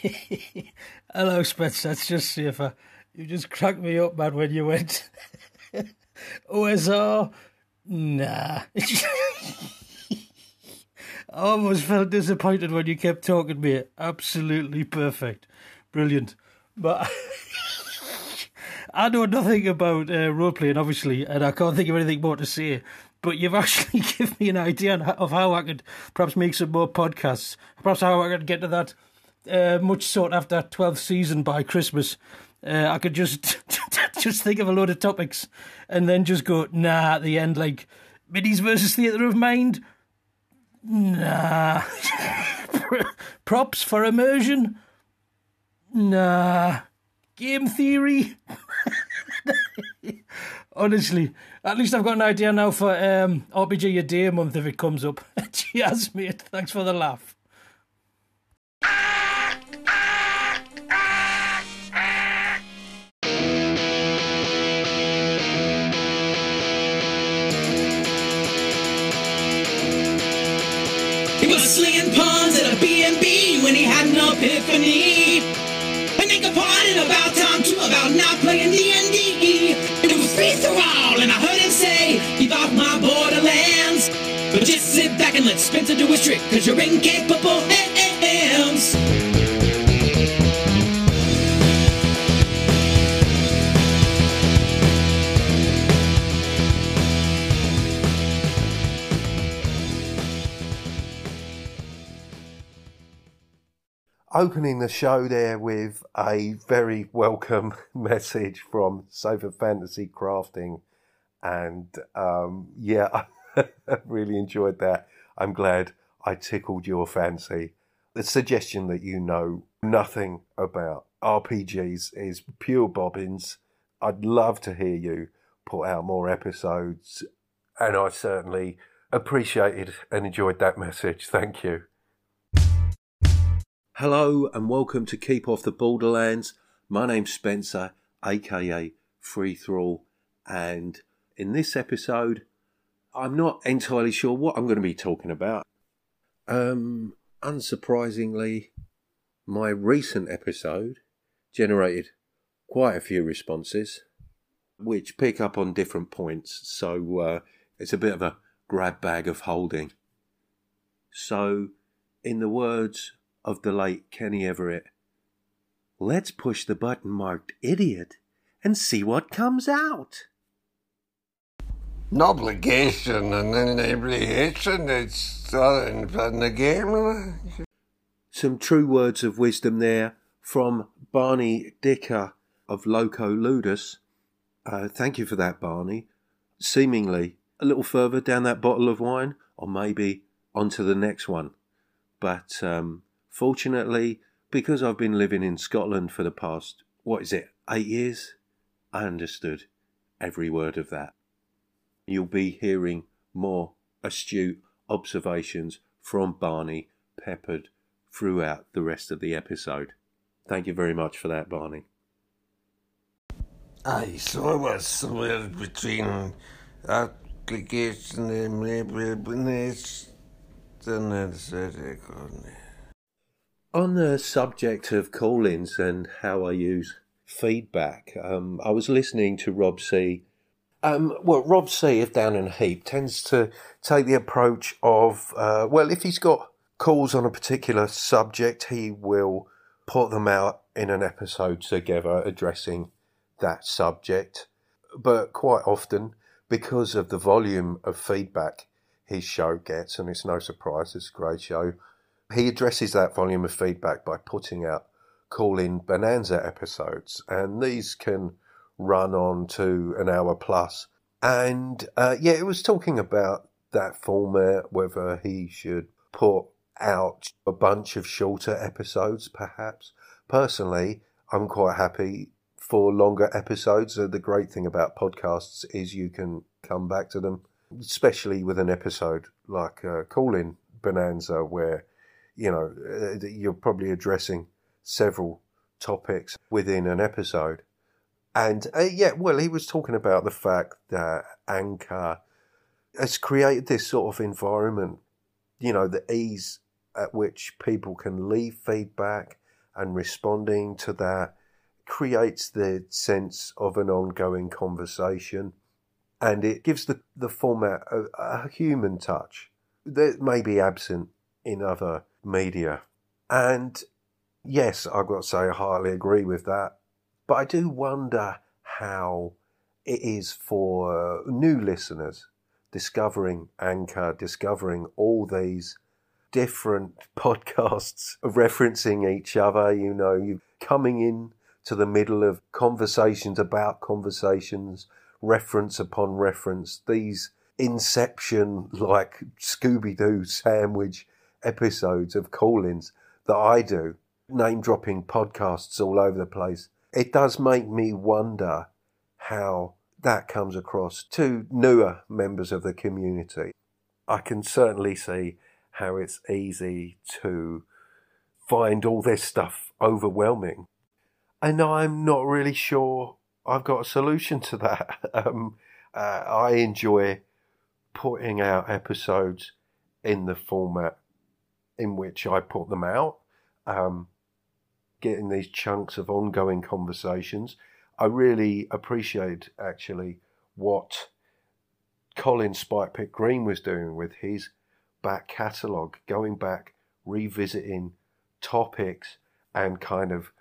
Hello, Spencer. That's just safer. You just cracked me up, man, when you went OSR. Nah. I almost felt disappointed when you kept talking me. Absolutely perfect. Brilliant. But I know nothing about uh, role playing, obviously, and I can't think of anything more to say. But you've actually given me an idea of how I could perhaps make some more podcasts. Perhaps how I could get to that uh, much sought after 12th season by Christmas. Uh, I could just just think of a load of topics and then just go, nah, at the end, like Middies versus Theatre of Mind Nah. Props for immersion? Nah. Game theory? Honestly, at least I've got an idea now for um, RPG a day a month if it comes up. Cheers, mate. Thanks for the laugh. At when he had an epiphany. And they complained about time too about not playing D&D. It was free for all, and I heard him say, "Leave off my borderlands." But just sit back and let Spencer do his trick, cause you're incapable hands. Opening the show there with a very welcome message from Sofa Fantasy Crafting. And um, yeah, I really enjoyed that. I'm glad I tickled your fancy. The suggestion that you know nothing about RPGs is pure bobbins. I'd love to hear you put out more episodes. And I certainly appreciated and enjoyed that message. Thank you. Hello and welcome to Keep Off the Borderlands. My name's Spencer, aka Free Thrall, and in this episode, I'm not entirely sure what I'm going to be talking about. Um, unsurprisingly, my recent episode generated quite a few responses, which pick up on different points, so uh, it's a bit of a grab bag of holding. So, in the words of the late Kenny Everett. Let's push the button marked idiot and see what comes out. No obligation and inebriation, it's all in the game. Some true words of wisdom there from Barney Dicker of Loco Ludus. Uh, thank you for that, Barney. Seemingly a little further down that bottle of wine, or maybe onto the next one. But um, Fortunately, because I've been living in Scotland for the past, what is it, eight years, I understood every word of that. You'll be hearing more astute observations from Barney peppered throughout the rest of the episode. Thank you very much for that, Barney. I saw was somewhere between application and and on the subject of call ins and how I use feedback, um, I was listening to Rob C. Um, well, Rob C. of Down in a Heap tends to take the approach of, uh, well, if he's got calls on a particular subject, he will put them out in an episode together addressing that subject. But quite often, because of the volume of feedback his show gets, and it's no surprise, it's a great show, he addresses that volume of feedback by putting out call in bonanza episodes, and these can run on to an hour plus. And uh, yeah, it was talking about that format, whether he should put out a bunch of shorter episodes, perhaps. Personally, I'm quite happy for longer episodes. Uh, the great thing about podcasts is you can come back to them, especially with an episode like uh, Call In Bonanza, where you know, uh, you're probably addressing several topics within an episode. And uh, yeah, well, he was talking about the fact that Anchor has created this sort of environment, you know, the ease at which people can leave feedback and responding to that creates the sense of an ongoing conversation and it gives the, the format a, a human touch that may be absent in other media. And yes, I've got to say, I highly agree with that. But I do wonder how it is for new listeners discovering Anchor, discovering all these different podcasts referencing each other, you know, you coming in to the middle of conversations about conversations, reference upon reference, these inception like Scooby Doo sandwich episodes of call ins that I do, name dropping podcasts all over the place. It does make me wonder how that comes across to newer members of the community. I can certainly see how it's easy to find all this stuff overwhelming. And I'm not really sure I've got a solution to that. Um, uh, I enjoy putting out episodes in the format in which I put them out, um, getting these chunks of ongoing conversations. I really appreciate actually what Colin Spike Pit Green was doing with his back catalogue, going back, revisiting topics and kind of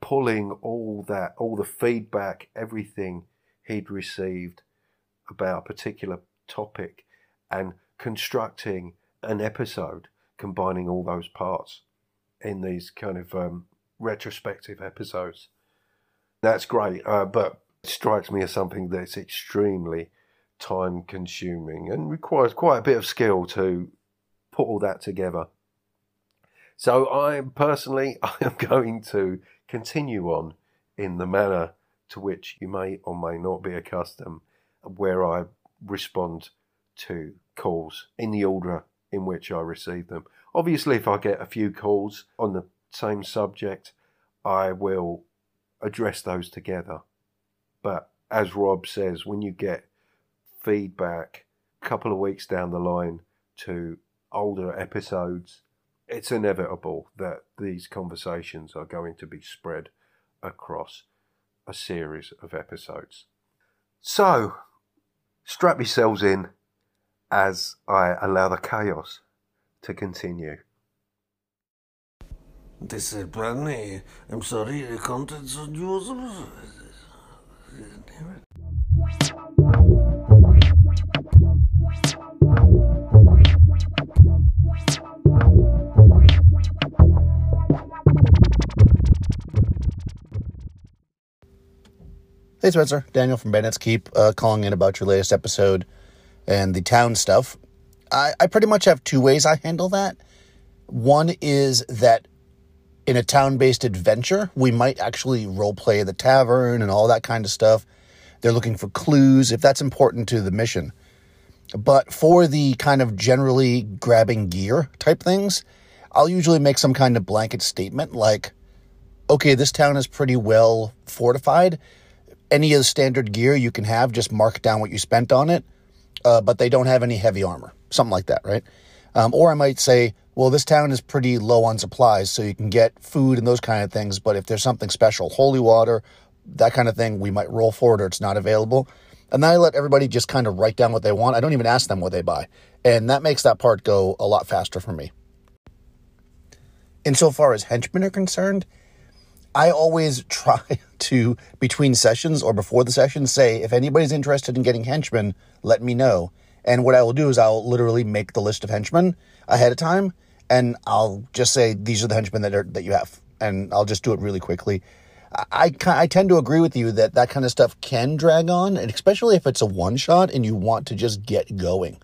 pulling all that, all the feedback, everything he'd received about a particular topic and constructing an episode combining all those parts in these kind of um, retrospective episodes. That's great, uh, but it strikes me as something that's extremely time consuming and requires quite a bit of skill to put all that together. So I personally I am going to continue on in the manner to which you may or may not be accustomed, where I respond to calls in the order in which I receive them. Obviously, if I get a few calls on the same subject, I will address those together. But as Rob says, when you get feedback a couple of weeks down the line to older episodes, it's inevitable that these conversations are going to be spread across a series of episodes. So, strap yourselves in as I allow the chaos to continue. This is Brandy. I'm sorry, the contents are yours. Hey Spencer, Daniel from Bandits Keep, uh, calling in about your latest episode and the town stuff. I, I pretty much have two ways I handle that. One is that in a town based adventure, we might actually role play the tavern and all that kind of stuff. They're looking for clues if that's important to the mission. But for the kind of generally grabbing gear type things, I'll usually make some kind of blanket statement like, okay, this town is pretty well fortified. Any of the standard gear you can have, just mark down what you spent on it, uh, but they don't have any heavy armor. Something like that, right? Um, or I might say, well, this town is pretty low on supplies, so you can get food and those kind of things. But if there's something special, holy water, that kind of thing, we might roll forward or it's not available. And then I let everybody just kind of write down what they want. I don't even ask them what they buy. And that makes that part go a lot faster for me. Insofar as henchmen are concerned, I always try to, between sessions or before the session, say, if anybody's interested in getting henchmen, let me know. And what I will do is I'll literally make the list of henchmen ahead of time, and I'll just say these are the henchmen that are that you have, and I'll just do it really quickly. I, I tend to agree with you that that kind of stuff can drag on, and especially if it's a one shot and you want to just get going.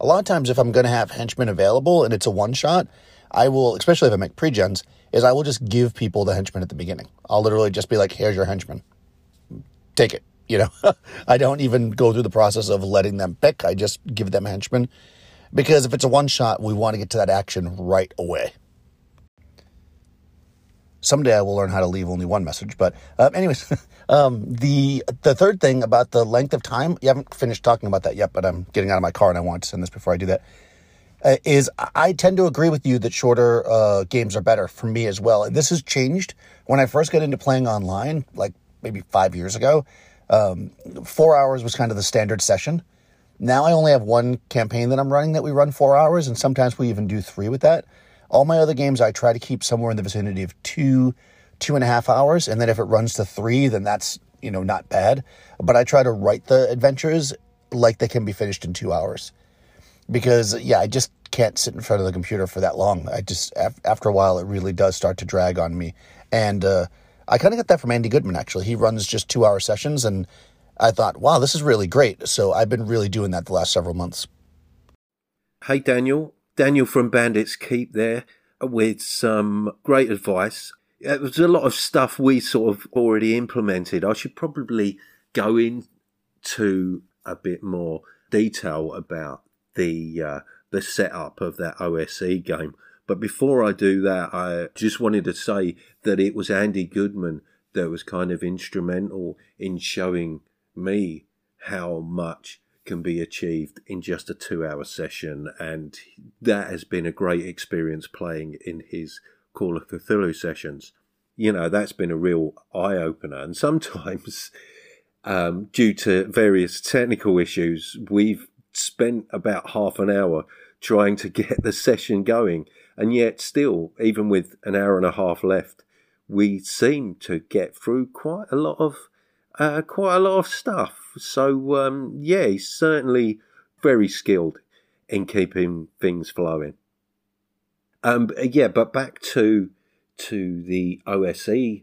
A lot of times, if I'm going to have henchmen available and it's a one shot, I will, especially if I make pre-gens, is I will just give people the henchmen at the beginning. I'll literally just be like, here's your henchman. Take it. You know, I don't even go through the process of letting them pick. I just give them henchmen because if it's a one shot, we want to get to that action right away. Someday I will learn how to leave only one message. But, uh, anyways, um, the the third thing about the length of time, you haven't finished talking about that yet, but I'm getting out of my car and I want to send this before I do that. Uh, is I tend to agree with you that shorter uh, games are better for me as well. And This has changed when I first got into playing online, like maybe five years ago. Um, four hours was kind of the standard session. Now I only have one campaign that I'm running that we run four hours, and sometimes we even do three with that. All my other games I try to keep somewhere in the vicinity of two, two and a half hours, and then if it runs to three, then that's you know not bad. But I try to write the adventures like they can be finished in two hours because yeah, I just can't sit in front of the computer for that long. I just af- after a while, it really does start to drag on me, and uh, I kind of got that from Andy Goodman. Actually, he runs just two hour sessions, and I thought, wow, this is really great. So I've been really doing that the last several months. Hey, Daniel. Daniel from Bandits Keep there with some great advice. It was a lot of stuff we sort of already implemented. I should probably go into a bit more detail about the uh, the setup of that OSE game. But before I do that, I just wanted to say that it was Andy Goodman that was kind of instrumental in showing me how much can be achieved in just a two hour session. And that has been a great experience playing in his Call of Cthulhu sessions. You know, that's been a real eye opener. And sometimes, um, due to various technical issues, we've spent about half an hour trying to get the session going. And yet, still, even with an hour and a half left, we seem to get through quite a lot of uh, quite a lot of stuff. So um, yeah, he's certainly very skilled in keeping things flowing. Um, yeah, but back to to the OSE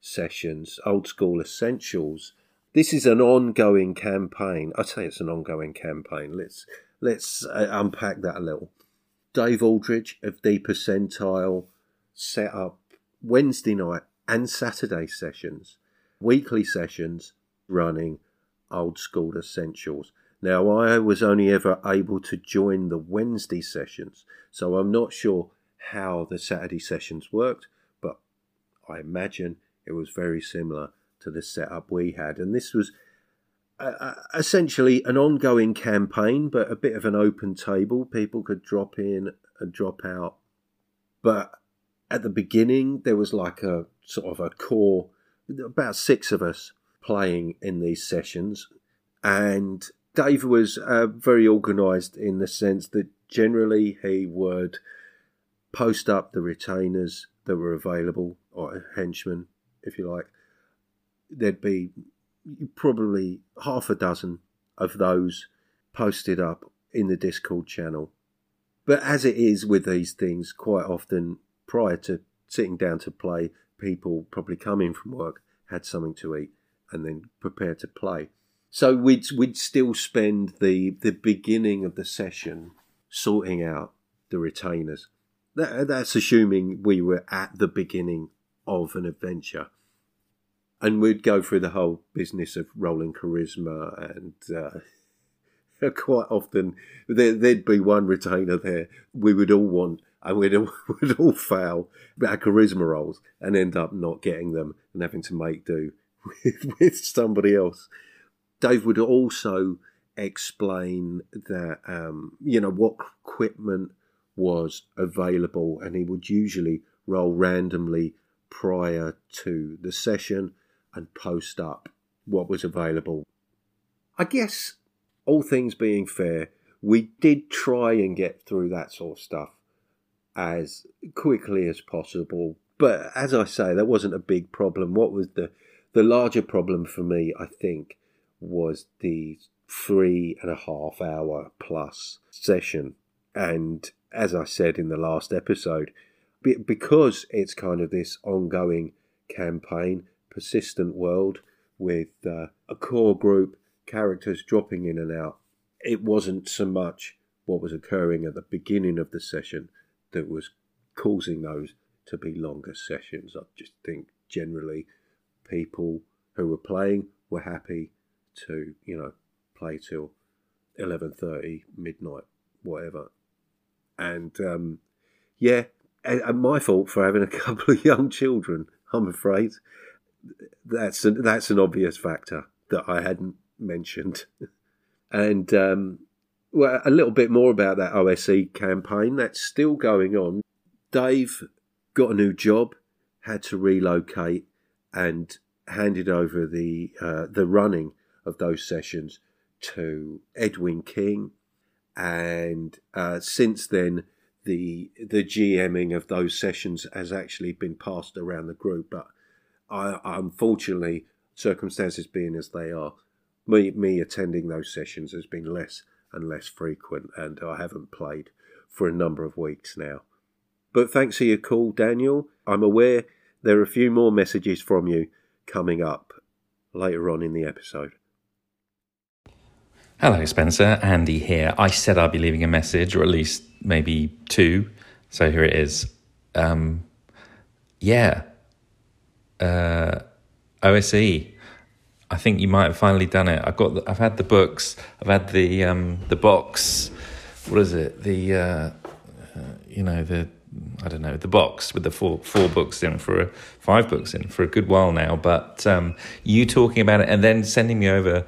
sessions, old school essentials. This is an ongoing campaign. I'd say it's an ongoing campaign. Let's let's uh, unpack that a little. Dave Aldridge of the Percentile set up Wednesday night and Saturday sessions, weekly sessions running old school essentials. Now, I was only ever able to join the Wednesday sessions, so I'm not sure how the Saturday sessions worked, but I imagine it was very similar to the setup we had. And this was uh, essentially an ongoing campaign, but a bit of an open table. People could drop in and drop out. But at the beginning, there was like a sort of a core, about six of us playing in these sessions. And Dave was uh, very organised in the sense that generally he would post up the retainers that were available, or henchmen, if you like. There'd be probably half a dozen of those posted up in the Discord channel. But as it is with these things, quite often prior to sitting down to play, people probably come in from work, had something to eat, and then prepare to play. So we'd we'd still spend the the beginning of the session sorting out the retainers. That, that's assuming we were at the beginning of an adventure, and we'd go through the whole business of rolling charisma and. Uh, quite often there, would be one retainer there we would all want and we'd all, we'd all fail our charisma rolls and end up not getting them and having to make do with, with somebody else. Dave would also explain that um, you know what equipment was available, and he would usually roll randomly prior to the session and post up what was available. I guess all things being fair, we did try and get through that sort of stuff as quickly as possible. But as I say, that wasn't a big problem. What was the the larger problem for me, I think, was the three and a half hour plus session. And as I said in the last episode, because it's kind of this ongoing campaign, persistent world with uh, a core group, characters dropping in and out, it wasn't so much what was occurring at the beginning of the session that was causing those to be longer sessions. I just think generally people who were playing were happy to, you know, play till 11.30, midnight, whatever. And, um, yeah, and, and my fault for having a couple of young children, I'm afraid. That's an, that's an obvious factor that I hadn't mentioned. and um, well, a little bit more about that OSE campaign. That's still going on. Dave got a new job, had to relocate, and handed over the uh, the running of those sessions to Edwin King, and uh, since then the the GMing of those sessions has actually been passed around the group. But I, unfortunately, circumstances being as they are, me me attending those sessions has been less and less frequent, and I haven't played for a number of weeks now. But thanks for your call, Daniel. I'm aware there are a few more messages from you coming up later on in the episode. Hello, Spencer. Andy here. I said I'd be leaving a message, or at least maybe two. So here it is. Um, yeah. Uh, OSE. I think you might have finally done it. I've got. The, I've had the books. I've had the um, the box. What is it? The uh, uh, you know the I don't know the box with the four four books in for a, five books in for a good while now. But um, you talking about it and then sending me over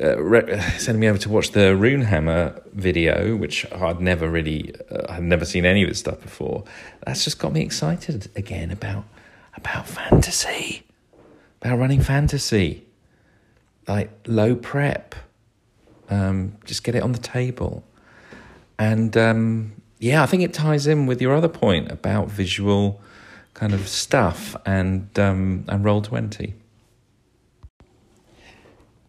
uh, re- sending me over to watch the Runehammer video, which I'd never really, uh, I'd never seen any of his stuff before. That's just got me excited again about about fantasy, about running fantasy, like low prep. Um, just get it on the table, and um, yeah, I think it ties in with your other point about visual kind of stuff and um, and Roll20.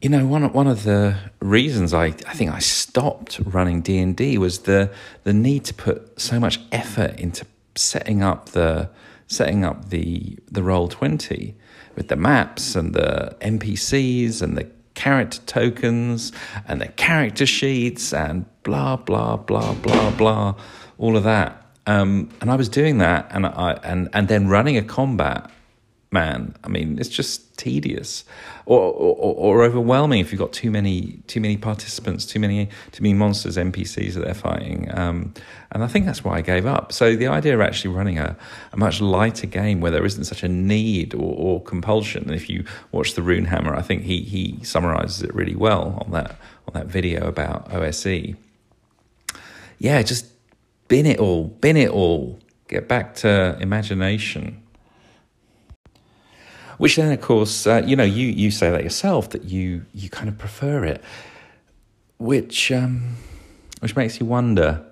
You know, one one of the reasons I, I think I stopped running D and D was the the need to put so much effort into setting up the setting up the the Roll20 with the maps and the NPCs and the character tokens and the character sheets and blah blah blah blah blah all of that. Um, and I was doing that and I and and then running a combat man. I mean, it's just tedious or, or, or, overwhelming if you've got too many too many participants, too many too many monsters, NPCs that they're fighting. Um, and I think that's why I gave up. So the idea of actually running a, a much lighter game where there isn't such a need or, or compulsion. And if you watch the Runehammer, I think he he summarizes it really well on that on that video about OSE. Yeah, just bin it all, bin it all. Get back to imagination which then, of course, uh, you know, you you say that yourself that you you kind of prefer it, which um, which makes you wonder: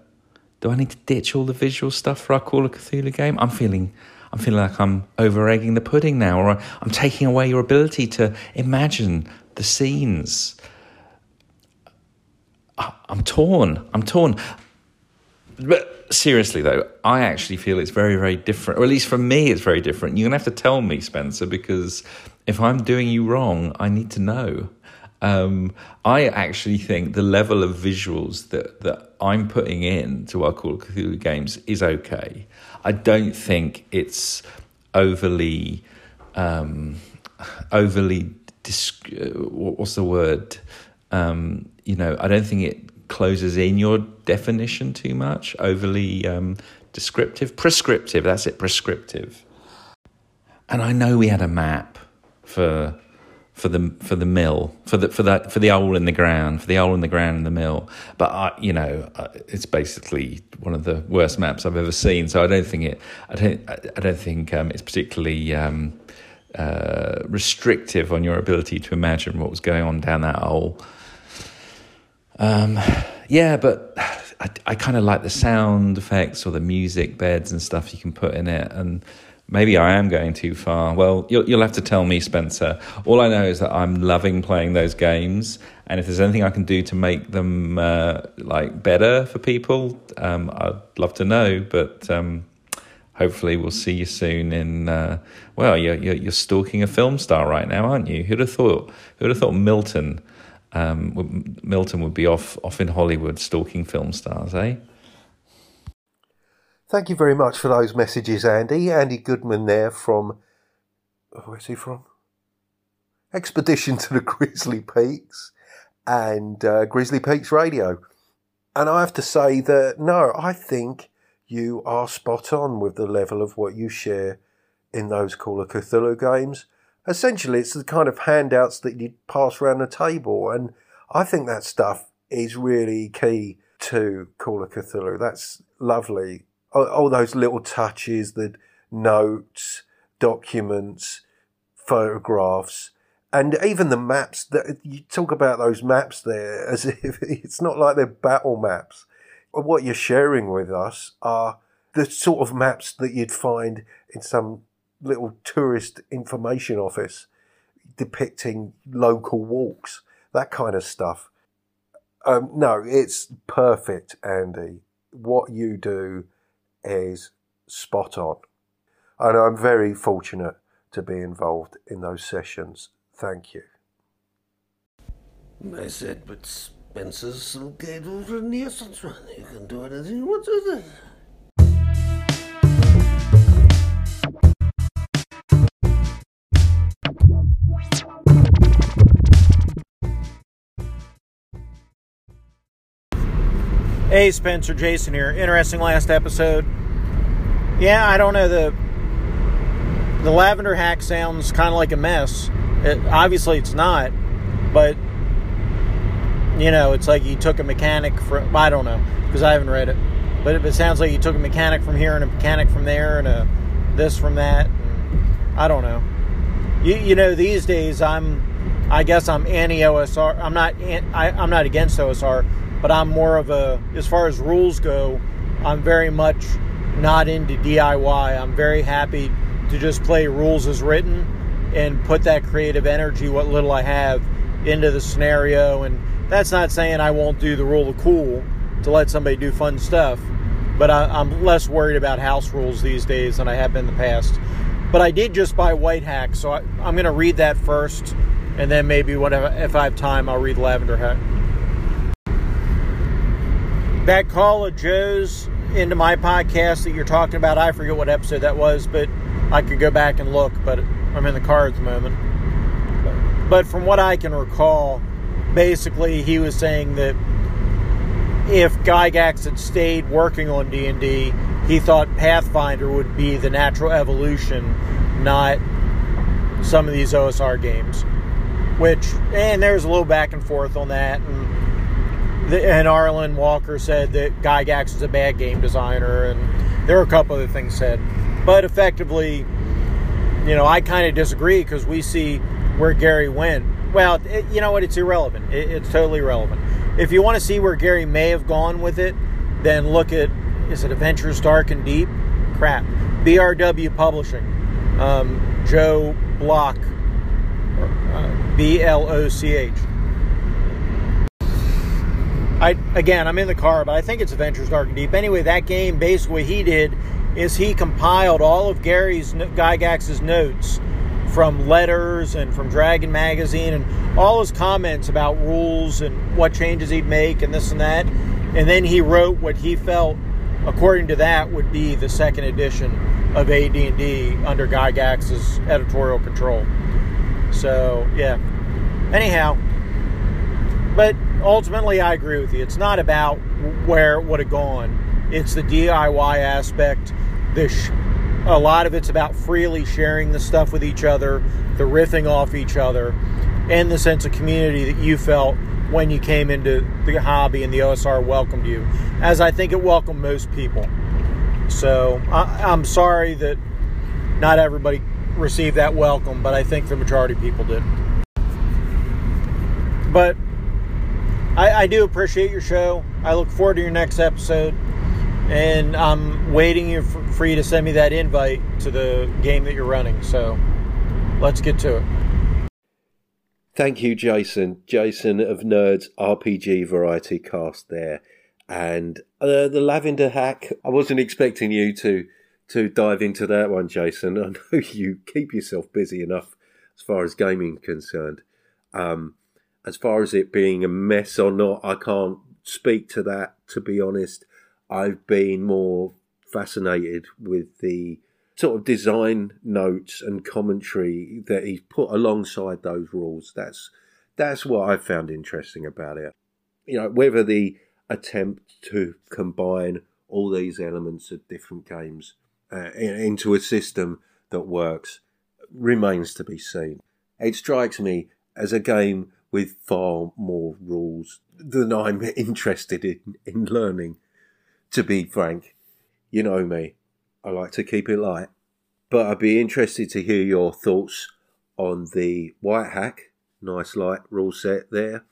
Do I need to ditch all the visual stuff for our Call of Cthulhu game? I'm feeling. I'm feeling like I'm over egging the pudding now, or I'm taking away your ability to imagine the scenes. I'm torn. I'm torn. But seriously, though, I actually feel it's very, very different, or at least for me, it's very different. You're going to have to tell me, Spencer, because if I'm doing you wrong, I need to know. Um, I actually think the level of visuals that, that I'm putting in to our Call of Cthulhu games is okay. I don't think it's overly, um, overly, disc- uh, what's the word? Um, you know, I don't think it closes in your definition too much, overly um, descriptive, prescriptive. That's it, prescriptive. And I know we had a map for for the for the mill for the for that for the hole in the ground for the hole in the ground in the mill. But I, you know, it's basically one of the worst maps I've ever seen. So I don't think it. I don't. I don't think um, it's particularly. Um, uh, restrictive on your ability to imagine what was going on down that hole. Um, yeah, but I, I kind of like the sound effects or the music beds and stuff you can put in it. And maybe I am going too far. Well, you'll, you'll have to tell me, Spencer. All I know is that I'm loving playing those games. And if there's anything I can do to make them uh, like better for people, um, I'd love to know. But um, hopefully, we'll see you soon. In uh, well, you're, you're, you're stalking a film star right now, aren't you? Who'd have thought? Who'd have thought Milton um, Milton would be off off in Hollywood stalking film stars, eh? Thank you very much for those messages, Andy. Andy Goodman there from where's he from? Expedition to the Grizzly Peaks and uh, Grizzly Peaks Radio. And I have to say that no, I think you are spot on with the level of what you share in those Call of Cthulhu games essentially it's the kind of handouts that you pass around the table and i think that stuff is really key to Call of Cthulhu. That's lovely. All, all those little touches, the notes, documents, photographs, and even the maps that you talk about those maps there as if it's not like they're battle maps. What you're sharing with us are the sort of maps that you'd find in some little tourist information office depicting local walks, that kind of stuff. Um, no, it's perfect, Andy. What you do is spot on. And I'm very fortunate to be involved in those sessions. Thank you. I said, but Spencer's guy over in the essence run. You can do anything you want to Hey, Spencer, Jason here. Interesting last episode. Yeah, I don't know the the lavender hack sounds kind of like a mess. It, obviously, it's not, but you know, it's like you took a mechanic from I don't know because I haven't read it, but it, it sounds like you took a mechanic from here and a mechanic from there and a this from that. And I don't know. You you know, these days I'm I guess I'm anti OSR. I'm not I, I'm not against OSR, but I'm more of a as far as rules go. I'm very much not into DIY. I'm very happy to just play rules as written and put that creative energy, what little I have, into the scenario. And that's not saying I won't do the rule of cool to let somebody do fun stuff, but I, am less worried about house rules these days than I have been in the past. But I did just buy White Hack, so I, am going to read that first, and then maybe whatever if I have time, I'll read Lavender Hack. That call of Joe's into my podcast that you're talking about, I forget what episode that was, but I could go back and look, but I'm in the car at the moment. But from what I can recall, basically he was saying that if Gygax had stayed working on D&D, he thought Pathfinder would be the natural evolution, not some of these OSR games. Which, and there's a little back and forth on that. And, the, and Arlen Walker said that Gygax is a bad game designer, and there were a couple other things said. But effectively, you know, I kind of disagree because we see where Gary went. Well, it, you know what? It's irrelevant. It, it's totally irrelevant. If you want to see where Gary may have gone with it, then look at is it Adventures Dark and Deep? Crap. BRW Publishing. Um, Joe Bloch. Uh, B L O C H. I again, I'm in the car, but I think it's Adventures Dark and Deep. Anyway, that game basically he did is he compiled all of Gary's Gygax's notes from letters and from Dragon magazine and all his comments about rules and what changes he'd make and this and that. And then he wrote what he felt, according to that, would be the second edition of AD&D under Gygax's editorial control. So yeah. Anyhow, but ultimately, I agree with you. It's not about where it would have gone. It's the DIY aspect. The sh- a lot of it's about freely sharing the stuff with each other, the riffing off each other, and the sense of community that you felt when you came into the hobby and the OSR welcomed you, as I think it welcomed most people. So I, I'm sorry that not everybody received that welcome, but I think the majority of people did. But I, I do appreciate your show. I look forward to your next episode and I'm waiting for you to send me that invite to the game that you're running. So let's get to it. Thank you, Jason. Jason of Nerds RPG Variety Cast there. And uh, the Lavender Hack, I wasn't expecting you to to dive into that one, Jason. I know you keep yourself busy enough as far as gaming concerned. Um, as far as it being a mess or not, I can't speak to that, to be honest. I've been more fascinated with the sort of design notes and commentary that he's put alongside those rules. That's that's what I found interesting about it. You know, whether the attempt to combine all these elements of different games uh, into a system that works remains to be seen. It strikes me as a game with far more rules than I'm interested in, in learning. To be frank, you know me, I like to keep it light. But I'd be interested to hear your thoughts on the white hack. Nice light rule set there.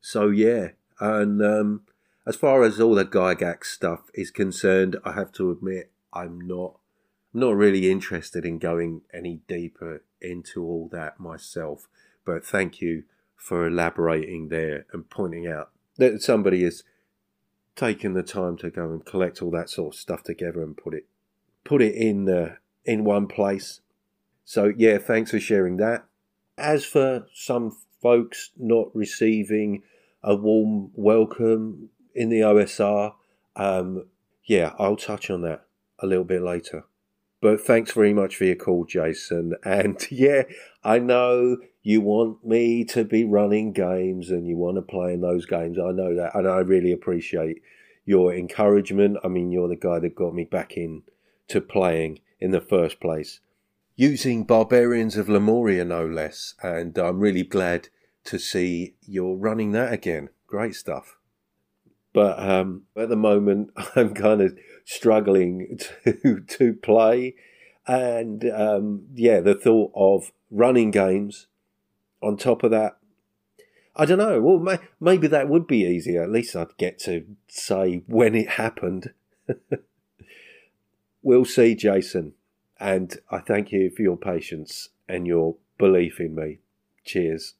So yeah, and um, as far as all the Gygax stuff is concerned, I have to admit I'm not I'm not really interested in going any deeper into all that myself. But thank you for elaborating there and pointing out that somebody has taken the time to go and collect all that sort of stuff together and put it put it in uh, in one place. So yeah, thanks for sharing that. As for some folks not receiving a warm welcome in the OSR, um, yeah, I'll touch on that a little bit later. But thanks very much for your call, Jason. And yeah, I know you want me to be running games and you want to play in those games. I know that. And I really appreciate your encouragement. I mean, you're the guy that got me back in to playing in the first place. Using Barbarians of Lemuria, no less. And I'm really glad to see you're running that again. Great stuff. But um, at the moment, I'm kind of struggling to to play, and um, yeah, the thought of running games on top of that, I don't know. Well, may, maybe that would be easier. At least I'd get to say when it happened. we'll see, Jason, and I thank you for your patience and your belief in me. Cheers.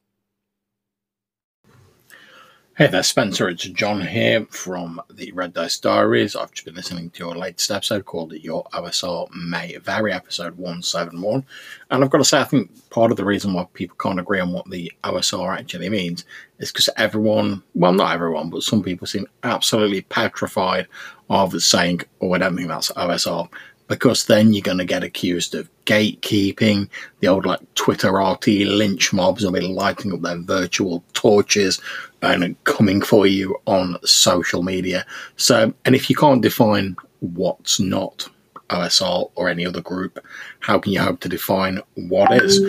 Hey there, Spencer. It's John here from the Red Dice Diaries. I've just been listening to your latest episode called Your OSR May Vary, episode 171. And I've got to say, I think part of the reason why people can't agree on what the OSR actually means is because everyone, well, not everyone, but some people seem absolutely petrified of saying, oh, I don't think that's OSR because then you're going to get accused of gatekeeping. The old like Twitter RT lynch mobs will be lighting up their virtual torches and coming for you on social media. So, and if you can't define what's not OSR or any other group, how can you hope to define what is?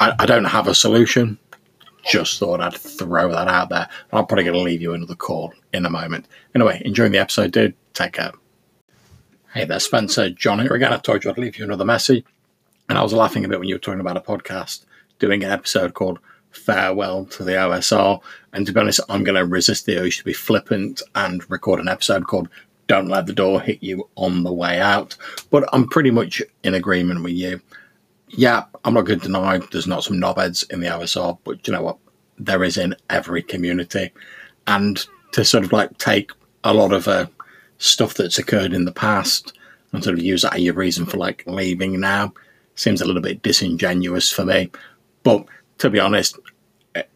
I, I don't have a solution. Just thought I'd throw that out there. I'm probably going to leave you another call in a moment. Anyway, enjoying the episode, dude. Take care. Hey there, Spencer. John here again. I told you I'd leave you another message. And I was laughing a bit when you were talking about a podcast doing an episode called Farewell to the OSR. And to be honest, I'm going to resist the urge to be flippant and record an episode called Don't Let the Door Hit You on the Way Out. But I'm pretty much in agreement with you. Yeah, I'm not going to deny there's not some knobheads in the OSR, but you know what? There is in every community. And to sort of like take a lot of uh, stuff that's occurred in the past and sort of use that as your reason for like leaving now seems a little bit disingenuous for me. But to be honest,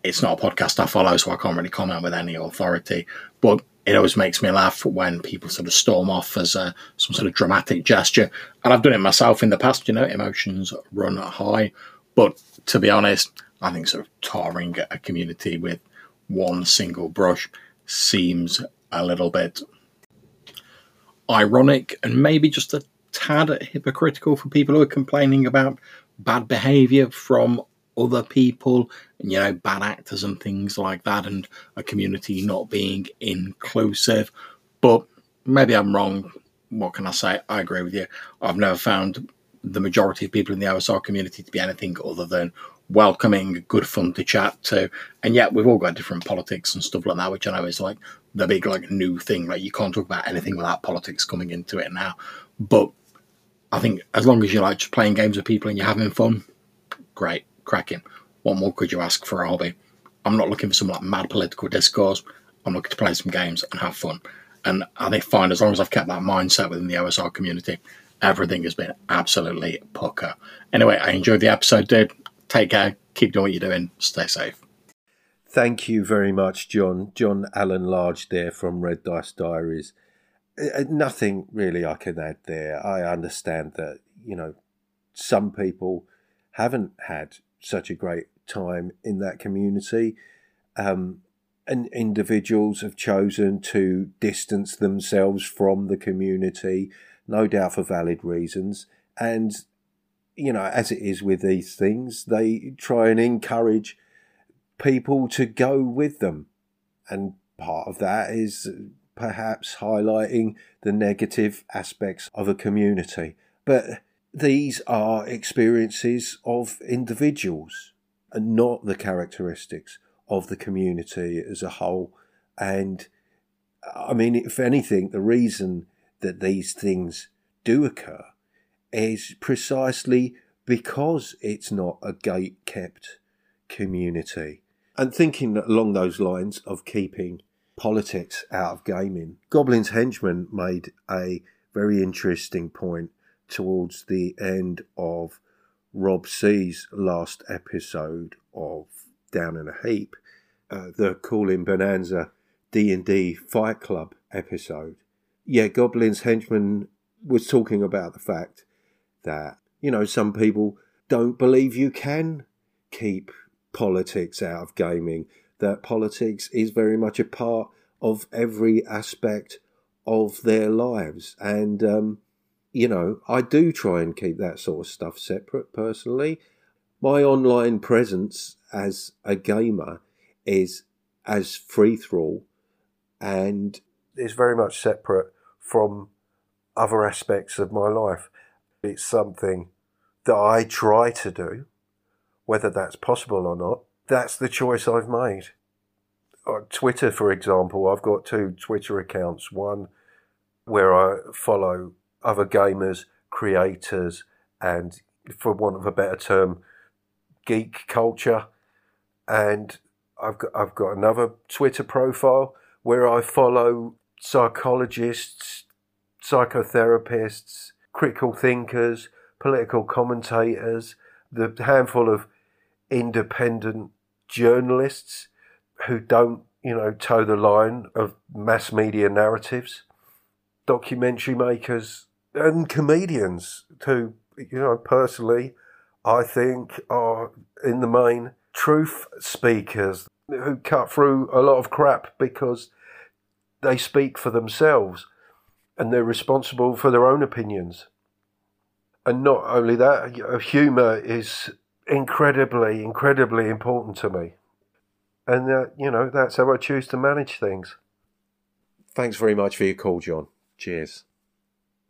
it's not a podcast I follow, so I can't really comment with any authority. But it always makes me laugh when people sort of storm off as a, some sort of dramatic gesture. And I've done it myself in the past, you know, emotions run high. But to be honest, I think sort of tarring a community with one single brush seems a little bit ironic and maybe just a tad hypocritical for people who are complaining about bad behavior from other people and you know bad actors and things like that and a community not being inclusive. But maybe i'm wrong. What can i say? I agree with you. I've never found the majority of people in the osr community to be anything other than welcoming good fun to chat to. And yet we've all got different politics and stuff like that which i know is like the big like new thing. Like you can't talk about anything without politics coming into it now. But I think as long as you're like just playing games with people and you're having fun, great, cracking. What more could you ask for a hobby? I'm not looking for some like mad political discourse. I'm looking to play some games and have fun. And I think fine as long as I've kept that mindset within the OSR community, everything has been absolutely pucker. Anyway, I enjoyed the episode, dude. Take care. Keep doing what you're doing. Stay safe. Thank you very much, John. John Allen Large there from Red Dice Diaries. Uh, uh, nothing really I can add there. I understand that, you know, some people haven't had such a great time in that community. Um, and individuals have chosen to distance themselves from the community, no doubt for valid reasons. And, you know, as it is with these things, they try and encourage people to go with them. And part of that is perhaps highlighting the negative aspects of a community. But these are experiences of individuals and not the characteristics of the community as a whole. And I mean, if anything, the reason that these things do occur is precisely because it's not a gate kept community. And thinking along those lines of keeping politics out of gaming, Goblin's Henchman made a very interesting point towards the end of Rob C's last episode of Down in a Heap, uh, the Call-in Bonanza D&D Fight Club episode. Yeah, Goblin's Henchman was talking about the fact that, you know, some people don't believe you can keep politics out of gaming, that politics is very much a part of every aspect of their lives. And, um, you know, I do try and keep that sort of stuff separate personally. My online presence as a gamer is as free thrall and is very much separate from other aspects of my life. It's something that I try to do, whether that's possible or not. That's the choice I've made. Twitter, for example, I've got two Twitter accounts. One where I follow other gamers, creators, and for want of a better term, geek culture. And I've got I've got another Twitter profile where I follow psychologists, psychotherapists, critical thinkers, political commentators, the handful of independent journalists who don't, you know, toe the line of mass media narratives, documentary makers, and comedians who, you know, personally, I think are in the main truth speakers who cut through a lot of crap because they speak for themselves and they're responsible for their own opinions. And not only that, humour is incredibly, incredibly important to me. And, uh, you know, that's how I choose to manage things. Thanks very much for your call, John. Cheers.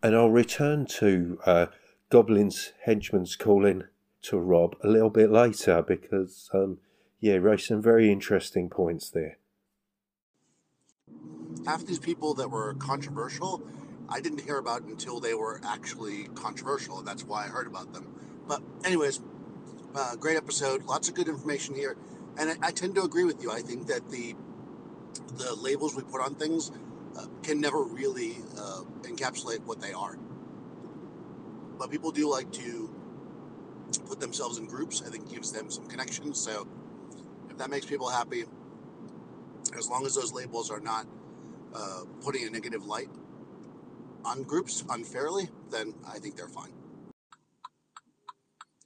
And I'll return to uh, Goblin's henchman's calling to Rob a little bit later because, um, yeah, raised some very interesting points there. Half these people that were controversial, I didn't hear about until they were actually controversial, and that's why I heard about them. But, anyways, uh, great episode. Lots of good information here, and I, I, tend to agree with you. I think that the the labels we put on things uh, can never really uh, encapsulate what they are. But people do like to put themselves in groups. I think gives them some connections. So if that makes people happy, as long as those labels are not uh, putting a negative light on groups unfairly, then I think they're fine.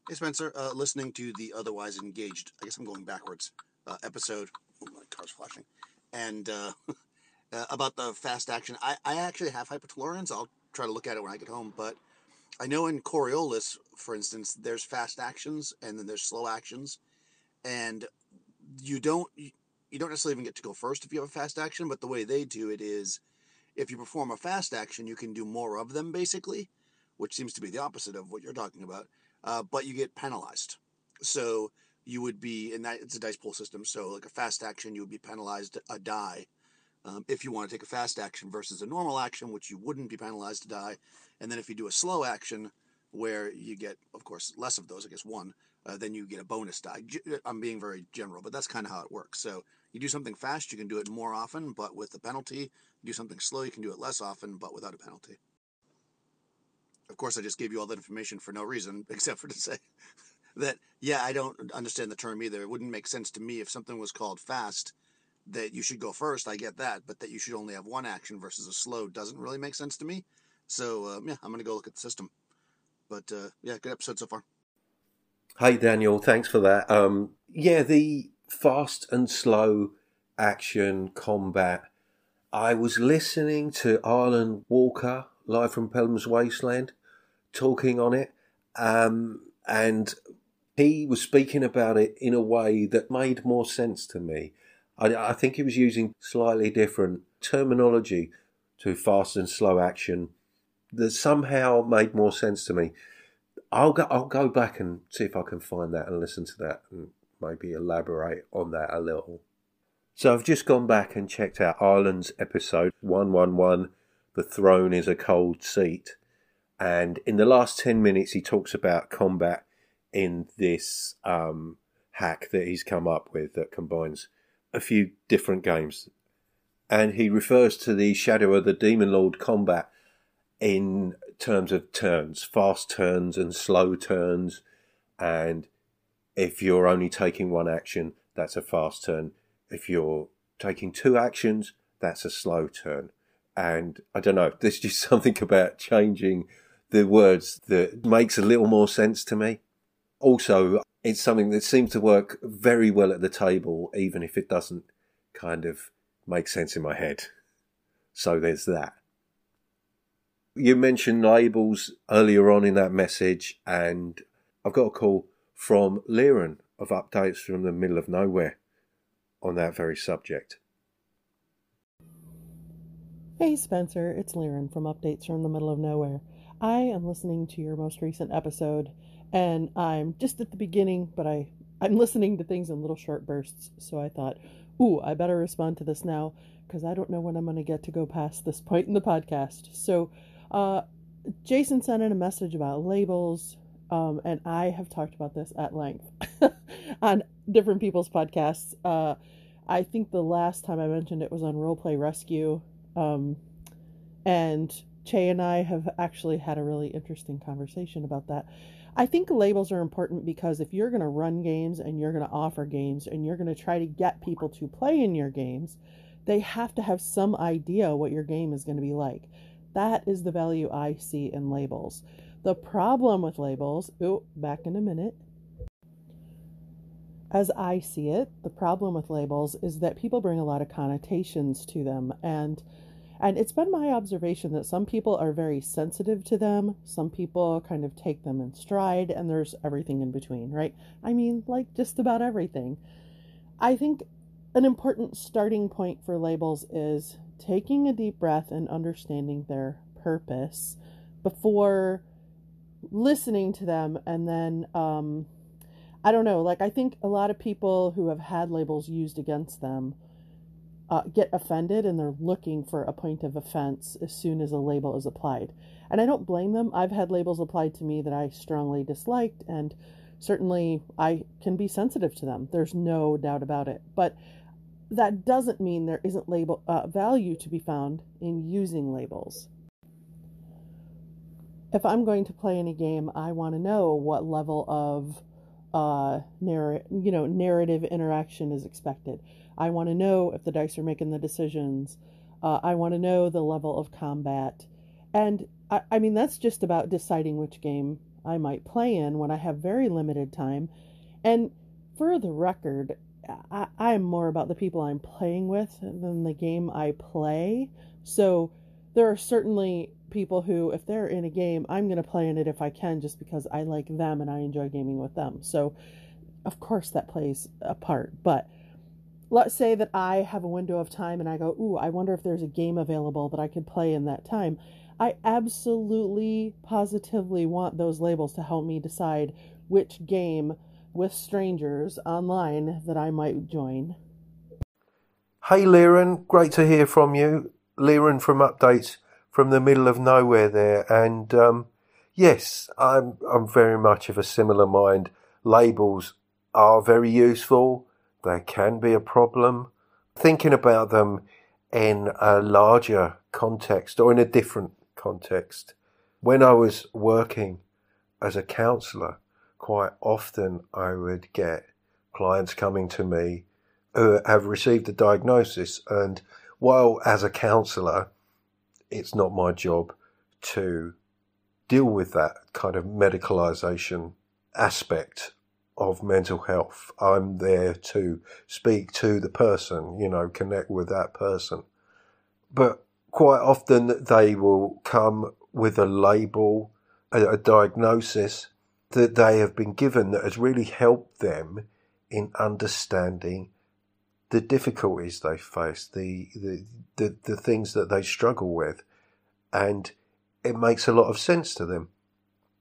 Hey Spencer, uh, listening to the otherwise engaged. I guess I'm going backwards. Uh, episode. Oh, my car's flashing. And uh, about the fast action. I, I actually have hypertolerians. I'll try to look at it when I get home. But I know in Coriolis, for instance, there's fast actions and then there's slow actions, and you don't you don't necessarily even get to go first if you have a fast action. But the way they do it is, if you perform a fast action, you can do more of them basically, which seems to be the opposite of what you're talking about. Uh, but you get penalized. So you would be in that it's a dice pool system. So like a fast action, you would be penalized a die um, if you want to take a fast action versus a normal action, which you wouldn't be penalized to die. And then if you do a slow action, where you get, of course, less of those, I guess one, uh, then you get a bonus die. I'm being very general, but that's kind of how it works. So you do something fast, you can do it more often, but with a penalty. You do something slow, you can do it less often, but without a penalty. Of course, I just gave you all that information for no reason, except for to say that, yeah, I don't understand the term either. It wouldn't make sense to me if something was called fast that you should go first, I get that, but that you should only have one action versus a slow doesn't really make sense to me. So um, yeah, I'm gonna go look at the system. But uh, yeah, good episode so far. Hey Daniel, thanks for that. Um, yeah, the fast and slow action combat. I was listening to Arlen Walker live from Pelham's Wasteland talking on it, um, and he was speaking about it in a way that made more sense to me. I, I think he was using slightly different terminology to fast and slow action that somehow made more sense to me. I'll go. I'll go back and see if I can find that and listen to that and maybe elaborate on that a little. So I've just gone back and checked out Arlen's episode one one one. The throne is a cold seat, and in the last ten minutes he talks about combat in this um, hack that he's come up with that combines a few different games, and he refers to the Shadow of the Demon Lord combat in terms of turns, fast turns and slow turns. And if you're only taking one action, that's a fast turn. If you're taking two actions, that's a slow turn. And I don't know, there's just something about changing the words that makes a little more sense to me. Also, it's something that seems to work very well at the table, even if it doesn't kind of make sense in my head. So there's that you mentioned labels earlier on in that message, and I've got a call from Liren of updates from the middle of nowhere on that very subject. Hey Spencer, it's Liren from Updates from the Middle of Nowhere. I am listening to your most recent episode, and I'm just at the beginning, but I I'm listening to things in little short bursts. So I thought, ooh, I better respond to this now because I don't know when I'm going to get to go past this point in the podcast. So uh, Jason sent in a message about labels, um, and I have talked about this at length on different people's podcasts. Uh, I think the last time I mentioned it was on Roleplay Rescue, um, and Che and I have actually had a really interesting conversation about that. I think labels are important because if you're going to run games and you're going to offer games and you're going to try to get people to play in your games, they have to have some idea what your game is going to be like. That is the value I see in labels. The problem with labels, oh, back in a minute. As I see it, the problem with labels is that people bring a lot of connotations to them and and it's been my observation that some people are very sensitive to them, some people kind of take them in stride, and there's everything in between, right? I mean, like just about everything. I think an important starting point for labels is taking a deep breath and understanding their purpose before listening to them and then um i don't know like i think a lot of people who have had labels used against them uh, get offended and they're looking for a point of offense as soon as a label is applied and i don't blame them i've had labels applied to me that i strongly disliked and certainly i can be sensitive to them there's no doubt about it but that doesn't mean there isn't label uh, value to be found in using labels. If I'm going to play any game, I want to know what level of uh, narr- you know narrative interaction is expected. I want to know if the dice are making the decisions. Uh, I want to know the level of combat, and I, I mean that's just about deciding which game I might play in when I have very limited time. And for the record, I, I'm more about the people I'm playing with than the game I play. So there are certainly people who, if they're in a game, I'm going to play in it if I can just because I like them and I enjoy gaming with them. So, of course, that plays a part. But let's say that I have a window of time and I go, Ooh, I wonder if there's a game available that I could play in that time. I absolutely, positively want those labels to help me decide which game with strangers online that I might join. Hey, Liren, great to hear from you. Liren from Updates from the middle of nowhere there. And um, yes, I'm, I'm very much of a similar mind. Labels are very useful, they can be a problem. Thinking about them in a larger context or in a different context. When I was working as a counsellor, quite often I would get clients coming to me who have received a diagnosis. And while as a counsellor, it's not my job to deal with that kind of medicalisation aspect of mental health. I'm there to speak to the person, you know, connect with that person. But quite often they will come with a label, a, a diagnosis, that they have been given that has really helped them in understanding the difficulties they face, the, the, the, the things that they struggle with. And it makes a lot of sense to them.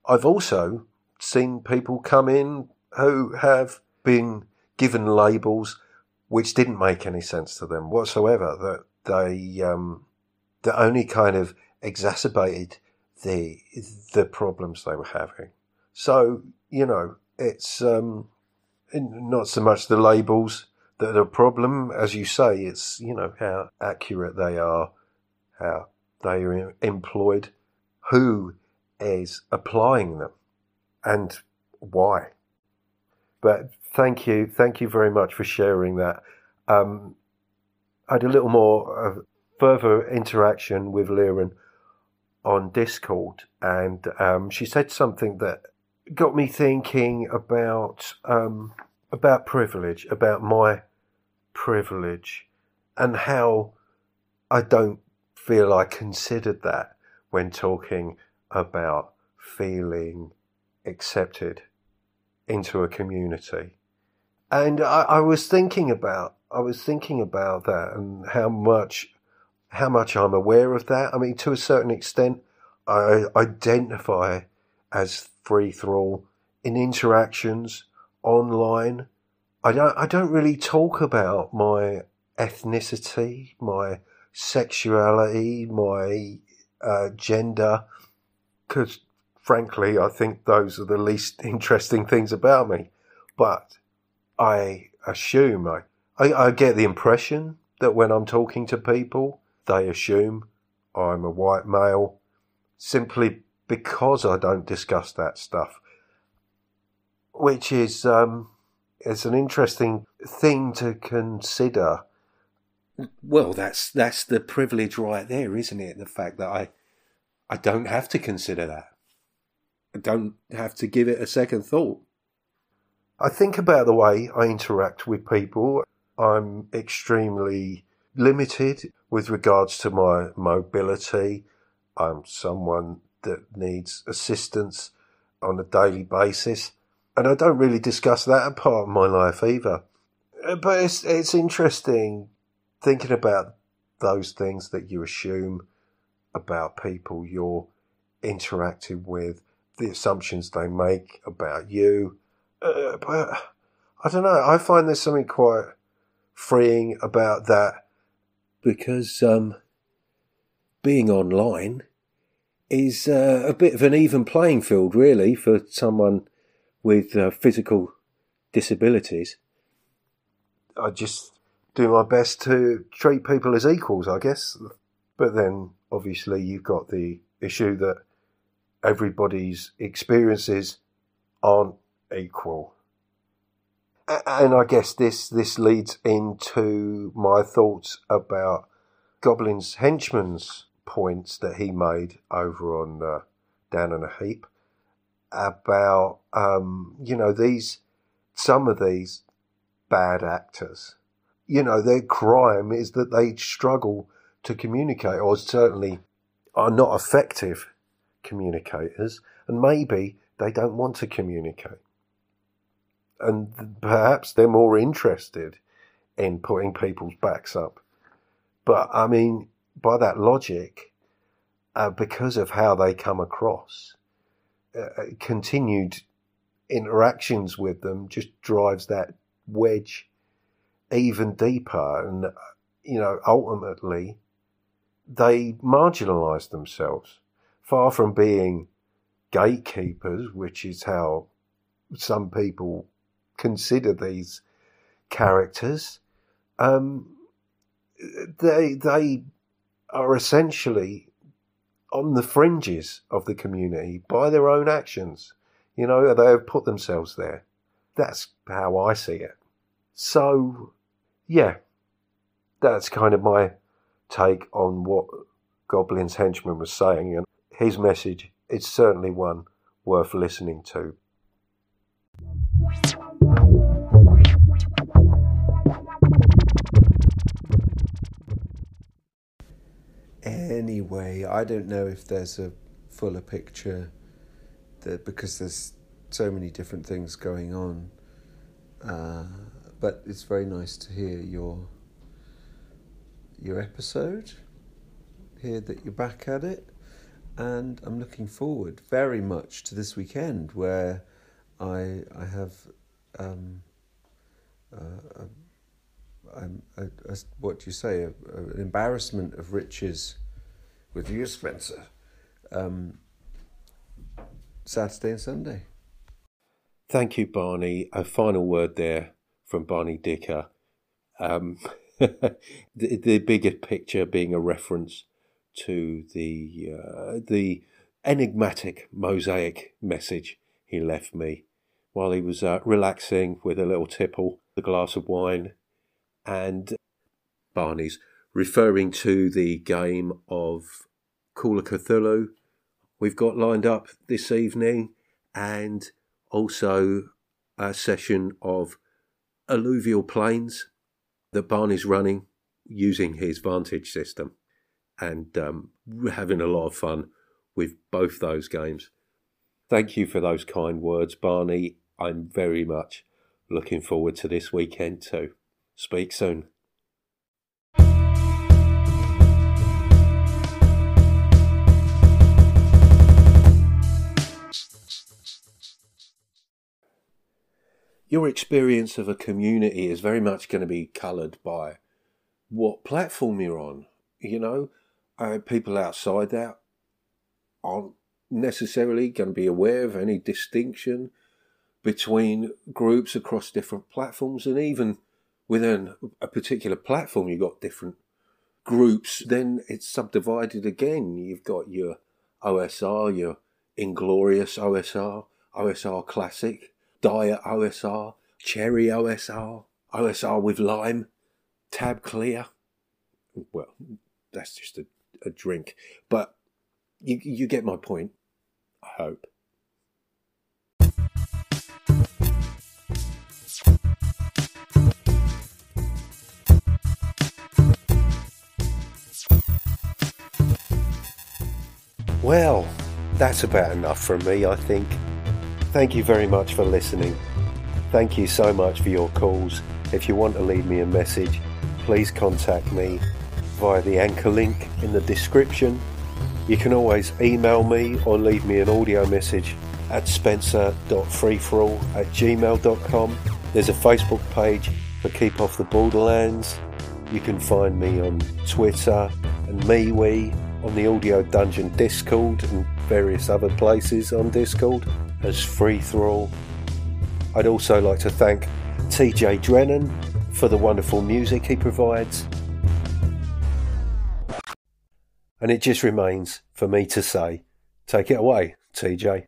I've also seen people come in who have been given labels which didn't make any sense to them whatsoever, that they, um, that only kind of exacerbated the, the problems they were having. So, you know, it's, um, not so much the labels that are a problem, as you say, it's, you know, how accurate they are, how they are employed, who is applying them, and why. But thank you, thank you very much for sharing that. Um, I had a little more uh, further interaction with Liren on Discord, and um, she said something that got me thinking about um, about privilege, about my privilege, and how I don't feel I considered that when talking about feeling accepted into a community. And I, I was thinking about I was thinking about that and how much how much I'm aware of that. I mean, to a certain extent, I identify as free thrall in interactions online. I don't I don't really talk about my ethnicity, my sexuality, my uh, gender, because frankly, I think those are the least interesting things about me. But I assume I, I, I get the impression that when I'm talking to people, they assume I'm a white male simply because I don't discuss that stuff, which is um, it's an interesting thing to consider. Well, that's that's the privilege right there, isn't it? The fact that I I don't have to consider that. Don't have to give it a second thought. I think about the way I interact with people. I'm extremely limited with regards to my mobility. I'm someone that needs assistance on a daily basis. And I don't really discuss that part of my life either. Uh, but it's, it's interesting thinking about those things that you assume about people you're interacting with, the assumptions they make about you. Uh, but I don't know. I find there's something quite freeing about that because um, being online is uh, a bit of an even playing field, really, for someone with uh, physical disabilities. I just do my best to treat people as equals, I guess. But then, obviously, you've got the issue that everybody's experiences aren't equal. And I guess this, this leads into my thoughts about Goblin's henchman's points that he made over on uh, Down in a Heap about, um, you know, these, some of these bad actors, you know, their crime is that they struggle to communicate, or certainly are not effective communicators, and maybe they don't want to communicate. And perhaps they're more interested in putting people's backs up. But I mean, by that logic, uh, because of how they come across, uh, uh, continued interactions with them just drives that wedge even deeper. And, uh, you know, ultimately, they marginalize themselves far from being gatekeepers, which is how some people consider these characters. Um, they they are essentially on the fringes of the community by their own actions. You know, they have put themselves there. That's how I see it. So, yeah, that's kind of my take on what Goblin's henchman was saying, and his message is certainly one worth listening to. Anyway, I don't know if there's a fuller picture that because there's so many different things going on. Uh, but it's very nice to hear your your episode. Hear that you're back at it, and I'm looking forward very much to this weekend where I I have um, uh, a, a, a, what do you say an embarrassment of riches with you, Spencer. Um, Saturday and Sunday. Thank you, Barney. A final word there from Barney Dicker. Um, the, the bigger picture being a reference to the uh, the enigmatic mosaic message he left me while he was uh, relaxing with a little tipple, a glass of wine, and Barney's referring to the game of Call of Cthulhu we've got lined up this evening, and also a session of alluvial plains that Barney's running using his Vantage system, and um, having a lot of fun with both those games. Thank you for those kind words, Barney. I'm very much looking forward to this weekend too. Speak soon. your experience of a community is very much going to be coloured by what platform you're on. You know, uh, people outside that aren't necessarily going to be aware of any distinction between groups across different platforms, and even within a particular platform, you've got different groups. Then it's subdivided again. You've got your OSR, your Inglorious OSR, OSR Classic Diet OSR, Cherry OSR, OSR with lime, Tab Clear. Well, that's just a, a drink. But you, you get my point, I hope. Well, that's about enough from me, I think. Thank you very much for listening. Thank you so much for your calls. If you want to leave me a message, please contact me via the anchor link in the description. You can always email me or leave me an audio message at spencer.freeforall at gmail.com. There's a Facebook page for Keep Off the Borderlands. You can find me on Twitter and MeWe, on the Audio Dungeon Discord and various other places on Discord as Free Thrall. I'd also like to thank TJ Drennan for the wonderful music he provides. And it just remains for me to say, take it away, TJ.